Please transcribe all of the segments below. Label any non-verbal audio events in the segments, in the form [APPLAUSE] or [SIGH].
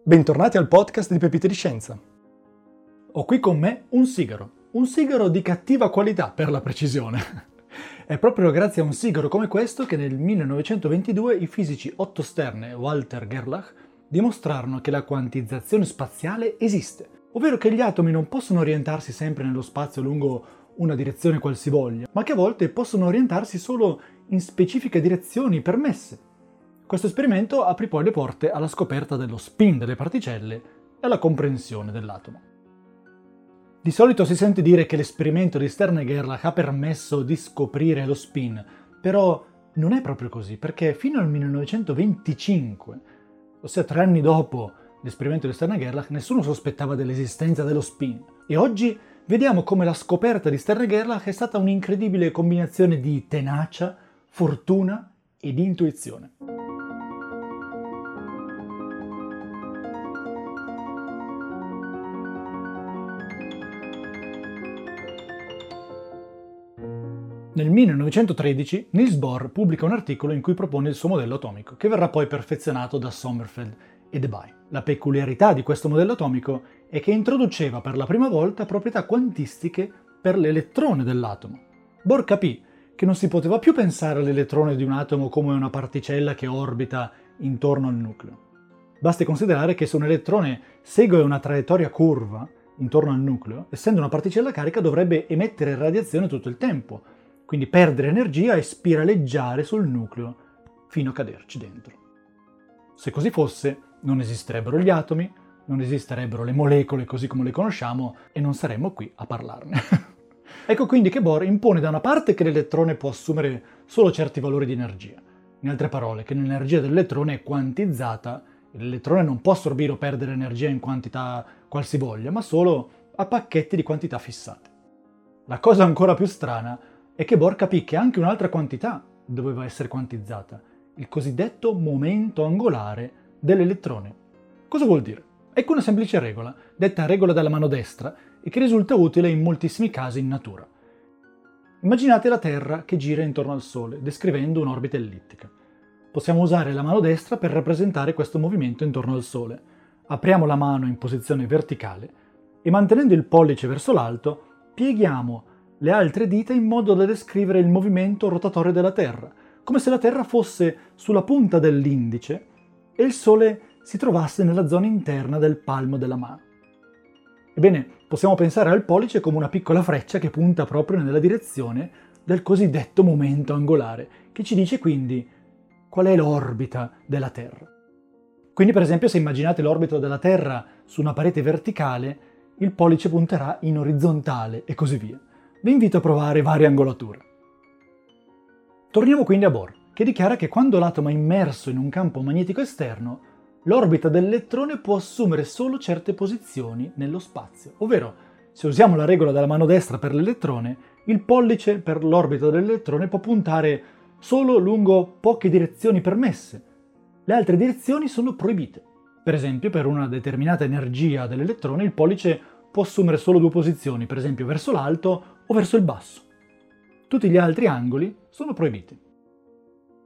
Bentornati al podcast di Pepite di Scienza. Ho qui con me un sigaro, un sigaro di cattiva qualità per la precisione. [LAUGHS] È proprio grazie a un sigaro come questo che nel 1922 i fisici Otto Stern e Walter Gerlach dimostrarono che la quantizzazione spaziale esiste, ovvero che gli atomi non possono orientarsi sempre nello spazio lungo una direzione qualsivoglia, ma che a volte possono orientarsi solo in specifiche direzioni permesse questo esperimento aprì poi le porte alla scoperta dello spin delle particelle e alla comprensione dell'atomo. Di solito si sente dire che l'esperimento di Stern e Gerlach ha permesso di scoprire lo spin, però non è proprio così, perché fino al 1925, ossia tre anni dopo l'esperimento di Stern e Gerlach, nessuno sospettava dell'esistenza dello spin. E oggi vediamo come la scoperta di Stern e Gerlach è stata un'incredibile combinazione di tenacia, fortuna e di intuizione. Nel 1913 Niels Bohr pubblica un articolo in cui propone il suo modello atomico, che verrà poi perfezionato da Sommerfeld e Debye. La peculiarità di questo modello atomico è che introduceva per la prima volta proprietà quantistiche per l'elettrone dell'atomo. Bohr capì che non si poteva più pensare all'elettrone di un atomo come una particella che orbita intorno al nucleo. Basti considerare che se un elettrone segue una traiettoria curva intorno al nucleo, essendo una particella carica dovrebbe emettere radiazione tutto il tempo, quindi perdere energia e spiraleggiare sul nucleo fino a caderci dentro. Se così fosse, non esisterebbero gli atomi, non esisterebbero le molecole così come le conosciamo e non saremmo qui a parlarne. [LAUGHS] ecco quindi che Bohr impone da una parte che l'elettrone può assumere solo certi valori di energia, in altre parole che l'energia dell'elettrone è quantizzata e l'elettrone non può assorbire o perdere energia in quantità qualsivoglia, ma solo a pacchetti di quantità fissate. La cosa ancora più strana è che Bohr capì che anche un'altra quantità doveva essere quantizzata, il cosiddetto momento angolare dell'elettrone. Cosa vuol dire? Ecco una semplice regola, detta regola della mano destra, e che risulta utile in moltissimi casi in natura. Immaginate la Terra che gira intorno al Sole, descrivendo un'orbita ellittica. Possiamo usare la mano destra per rappresentare questo movimento intorno al Sole. Apriamo la mano in posizione verticale e mantenendo il pollice verso l'alto, pieghiamo le altre dita in modo da descrivere il movimento rotatorio della Terra, come se la Terra fosse sulla punta dell'indice e il Sole si trovasse nella zona interna del palmo della mano. Ebbene, possiamo pensare al pollice come una piccola freccia che punta proprio nella direzione del cosiddetto momento angolare, che ci dice quindi qual è l'orbita della Terra. Quindi, per esempio, se immaginate l'orbita della Terra su una parete verticale, il pollice punterà in orizzontale e così via vi invito a provare varie angolature. Torniamo quindi a Bohr, che dichiara che quando l'atomo è immerso in un campo magnetico esterno, l'orbita dell'elettrone può assumere solo certe posizioni nello spazio, ovvero se usiamo la regola della mano destra per l'elettrone, il pollice per l'orbita dell'elettrone può puntare solo lungo poche direzioni permesse. Le altre direzioni sono proibite. Per esempio, per una determinata energia dell'elettrone, il pollice può assumere solo due posizioni, per esempio verso l'alto o verso il basso. Tutti gli altri angoli sono proibiti.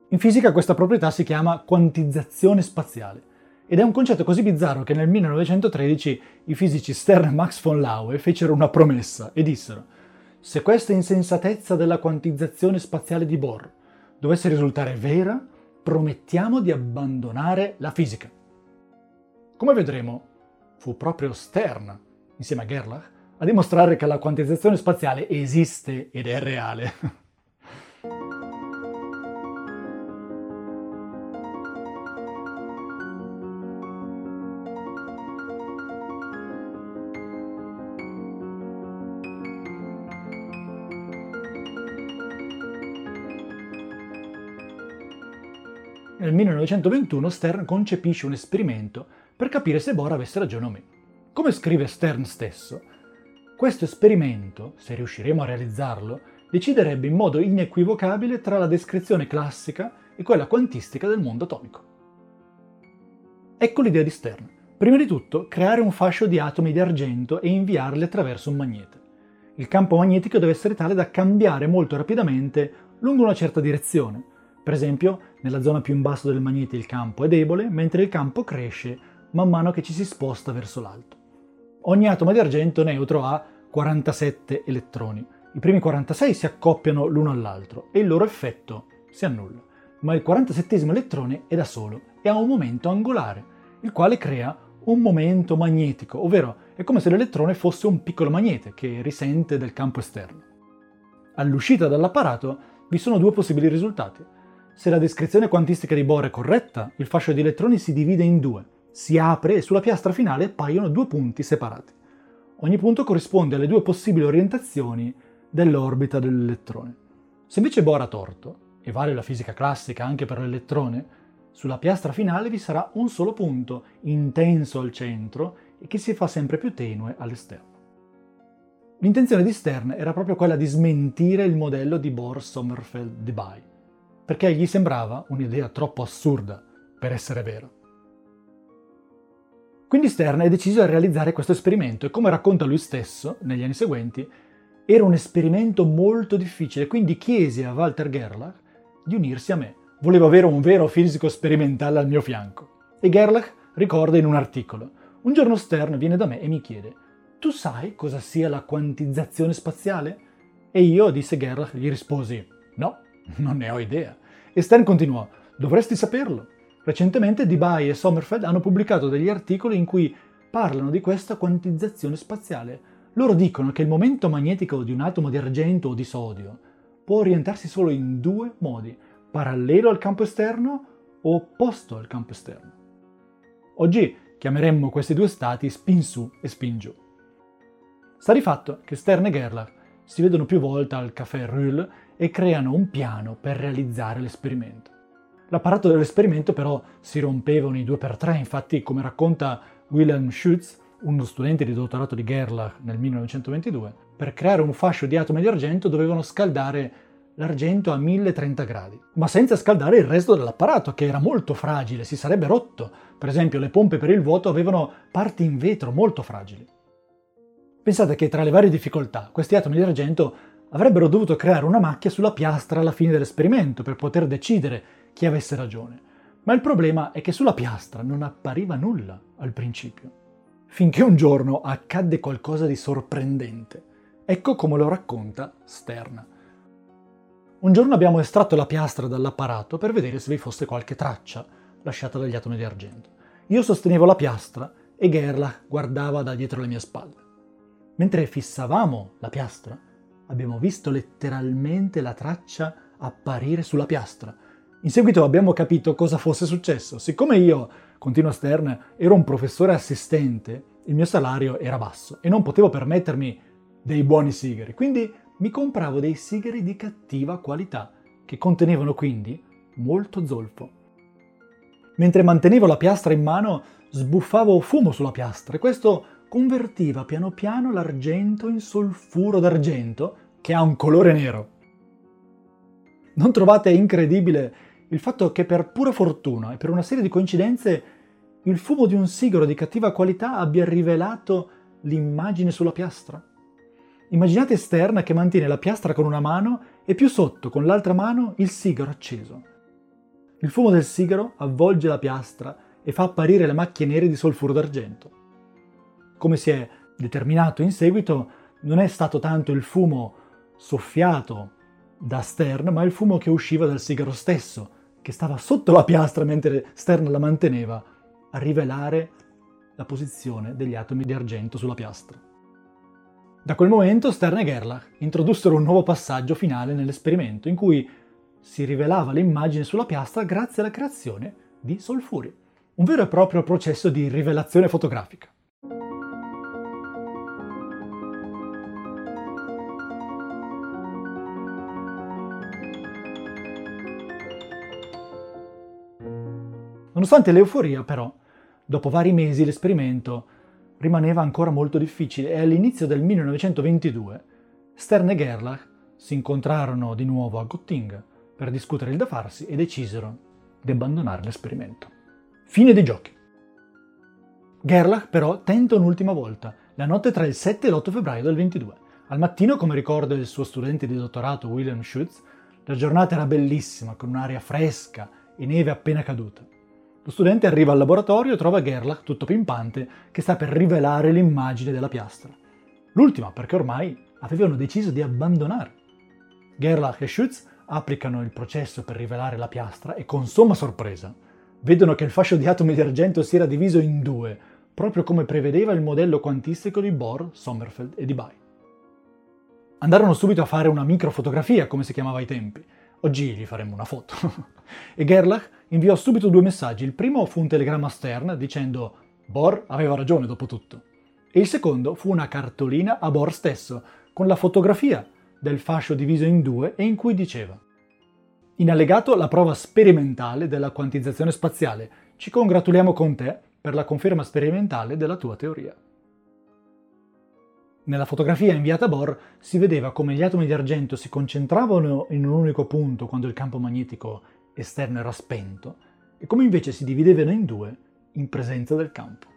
In fisica questa proprietà si chiama quantizzazione spaziale ed è un concetto così bizzarro che nel 1913 i fisici Stern e Max von Laue fecero una promessa e dissero se questa insensatezza della quantizzazione spaziale di Bohr dovesse risultare vera, promettiamo di abbandonare la fisica. Come vedremo, fu proprio Stern, insieme a Gerlach, a dimostrare che la quantizzazione spaziale esiste ed è reale. Nel 1921 Stern concepisce un esperimento per capire se Bohr avesse ragione o meno. Come scrive Stern stesso, questo esperimento, se riusciremo a realizzarlo, deciderebbe in modo inequivocabile tra la descrizione classica e quella quantistica del mondo atomico. Ecco l'idea di Stern. Prima di tutto, creare un fascio di atomi di argento e inviarli attraverso un magnete. Il campo magnetico deve essere tale da cambiare molto rapidamente lungo una certa direzione. Per esempio, nella zona più in basso del magnete il campo è debole, mentre il campo cresce man mano che ci si sposta verso l'alto. Ogni atomo di argento neutro ha 47 elettroni. I primi 46 si accoppiano l'uno all'altro e il loro effetto si annulla, ma il 47 elettrone è da solo e ha un momento angolare, il quale crea un momento magnetico, ovvero è come se l'elettrone fosse un piccolo magnete che risente del campo esterno. All'uscita dall'apparato vi sono due possibili risultati. Se la descrizione quantistica di Bohr è corretta, il fascio di elettroni si divide in due, si apre e sulla piastra finale appaiono due punti separati. Ogni punto corrisponde alle due possibili orientazioni dell'orbita dell'elettrone. Se invece Bohr ha torto, e vale la fisica classica anche per l'elettrone, sulla piastra finale vi sarà un solo punto, intenso al centro e che si fa sempre più tenue all'esterno. L'intenzione di Stern era proprio quella di smentire il modello di Bohr-Sommerfeld-Debye, perché gli sembrava un'idea troppo assurda per essere vera. Quindi Stern è deciso a realizzare questo esperimento e come racconta lui stesso negli anni seguenti, era un esperimento molto difficile, quindi chiesi a Walter Gerlach di unirsi a me Volevo avere un vero fisico sperimentale al mio fianco. E Gerlach ricorda in un articolo. Un giorno Stern viene da me e mi chiede: Tu sai cosa sia la quantizzazione spaziale? E io, disse Gerlach, gli risposi: No, non ne ho idea. E Stern continuò: Dovresti saperlo. Recentemente Debye e Sommerfeld hanno pubblicato degli articoli in cui parlano di questa quantizzazione spaziale. Loro dicono che il momento magnetico di un atomo di argento o di sodio può orientarsi solo in due modi, parallelo al campo esterno o opposto al campo esterno. Oggi chiameremmo questi due stati spin su e spin giù. Sta di fatto che Stern e Gerlach si vedono più volte al caffè Ruhl e creano un piano per realizzare l'esperimento. L'apparato dell'esperimento però si rompeva ogni due per tre, infatti come racconta Wilhelm Schütz, uno studente di dottorato di Gerlach nel 1922, per creare un fascio di atomi di argento dovevano scaldare l'argento a 1030 gradi, ma senza scaldare il resto dell'apparato, che era molto fragile, si sarebbe rotto. Per esempio, le pompe per il vuoto avevano parti in vetro molto fragili. Pensate che tra le varie difficoltà, questi atomi di argento avrebbero dovuto creare una macchia sulla piastra alla fine dell'esperimento per poter decidere chi avesse ragione. Ma il problema è che sulla piastra non appariva nulla al principio. Finché un giorno accadde qualcosa di sorprendente. Ecco come lo racconta Stern. Un giorno abbiamo estratto la piastra dall'apparato per vedere se vi fosse qualche traccia lasciata dagli atomi di argento. Io sostenevo la piastra e Gerlach guardava da dietro le mie spalle. Mentre fissavamo la piastra, abbiamo visto letteralmente la traccia apparire sulla piastra. In seguito abbiamo capito cosa fosse successo. Siccome io, continua Stern, ero un professore assistente, il mio salario era basso e non potevo permettermi dei buoni sigari, quindi mi compravo dei sigari di cattiva qualità, che contenevano quindi molto zolfo. Mentre mantenevo la piastra in mano, sbuffavo fumo sulla piastra e questo convertiva piano piano l'argento in solfuro d'argento che ha un colore nero. Non trovate incredibile il fatto che per pura fortuna e per una serie di coincidenze il fumo di un sigaro di cattiva qualità abbia rivelato l'immagine sulla piastra? Immaginate esterna che mantiene la piastra con una mano e più sotto con l'altra mano il sigaro acceso. Il fumo del sigaro avvolge la piastra e fa apparire le macchie nere di solfuro d'argento. Come si è determinato in seguito, non è stato tanto il fumo soffiato da Stern, ma il fumo che usciva dal sigaro stesso, che stava sotto la piastra mentre Stern la manteneva, a rivelare la posizione degli atomi di argento sulla piastra. Da quel momento Stern e Gerlach introdussero un nuovo passaggio finale nell'esperimento in cui si rivelava l'immagine sulla piastra grazie alla creazione di solfuri, un vero e proprio processo di rivelazione fotografica. Nonostante l'euforia, però, dopo vari mesi l'esperimento rimaneva ancora molto difficile e all'inizio del 1922 Stern e Gerlach si incontrarono di nuovo a Göttingen per discutere il da farsi e decisero di abbandonare l'esperimento. Fine dei giochi. Gerlach però tenta un'ultima volta, la notte tra il 7 e l'8 febbraio del 22. Al mattino, come ricorda il suo studente di dottorato William Schutz, la giornata era bellissima, con un'aria fresca e neve appena caduta. Lo studente arriva al laboratorio e trova Gerlach tutto pimpante che sta per rivelare l'immagine della piastra. L'ultima perché ormai avevano deciso di abbandonare. Gerlach e Schütz applicano il processo per rivelare la piastra e con somma sorpresa vedono che il fascio di atomi di argento si era diviso in due, proprio come prevedeva il modello quantistico di Bohr, Sommerfeld e Debye. Andarono subito a fare una microfotografia, come si chiamava ai tempi. Oggi gli faremmo una foto. [LAUGHS] e Gerlach inviò subito due messaggi. Il primo fu un telegramma Stern dicendo Bohr aveva ragione dopo tutto. E il secondo fu una cartolina a Bohr stesso, con la fotografia del fascio diviso in due e in cui diceva In allegato la prova sperimentale della quantizzazione spaziale. Ci congratuliamo con te per la conferma sperimentale della tua teoria. Nella fotografia inviata a Bohr si vedeva come gli atomi di argento si concentravano in un unico punto quando il campo magnetico esterno era spento e come invece si dividevano in due in presenza del campo.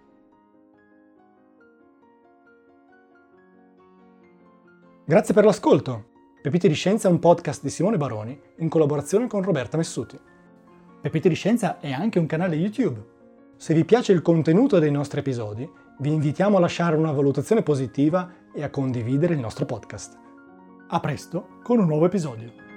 Grazie per l'ascolto. Pepite di Scienza è un podcast di Simone Baroni in collaborazione con Roberta Messuti. Pepite di Scienza è anche un canale YouTube. Se vi piace il contenuto dei nostri episodi, vi invitiamo a lasciare una valutazione positiva e a condividere il nostro podcast. A presto con un nuovo episodio.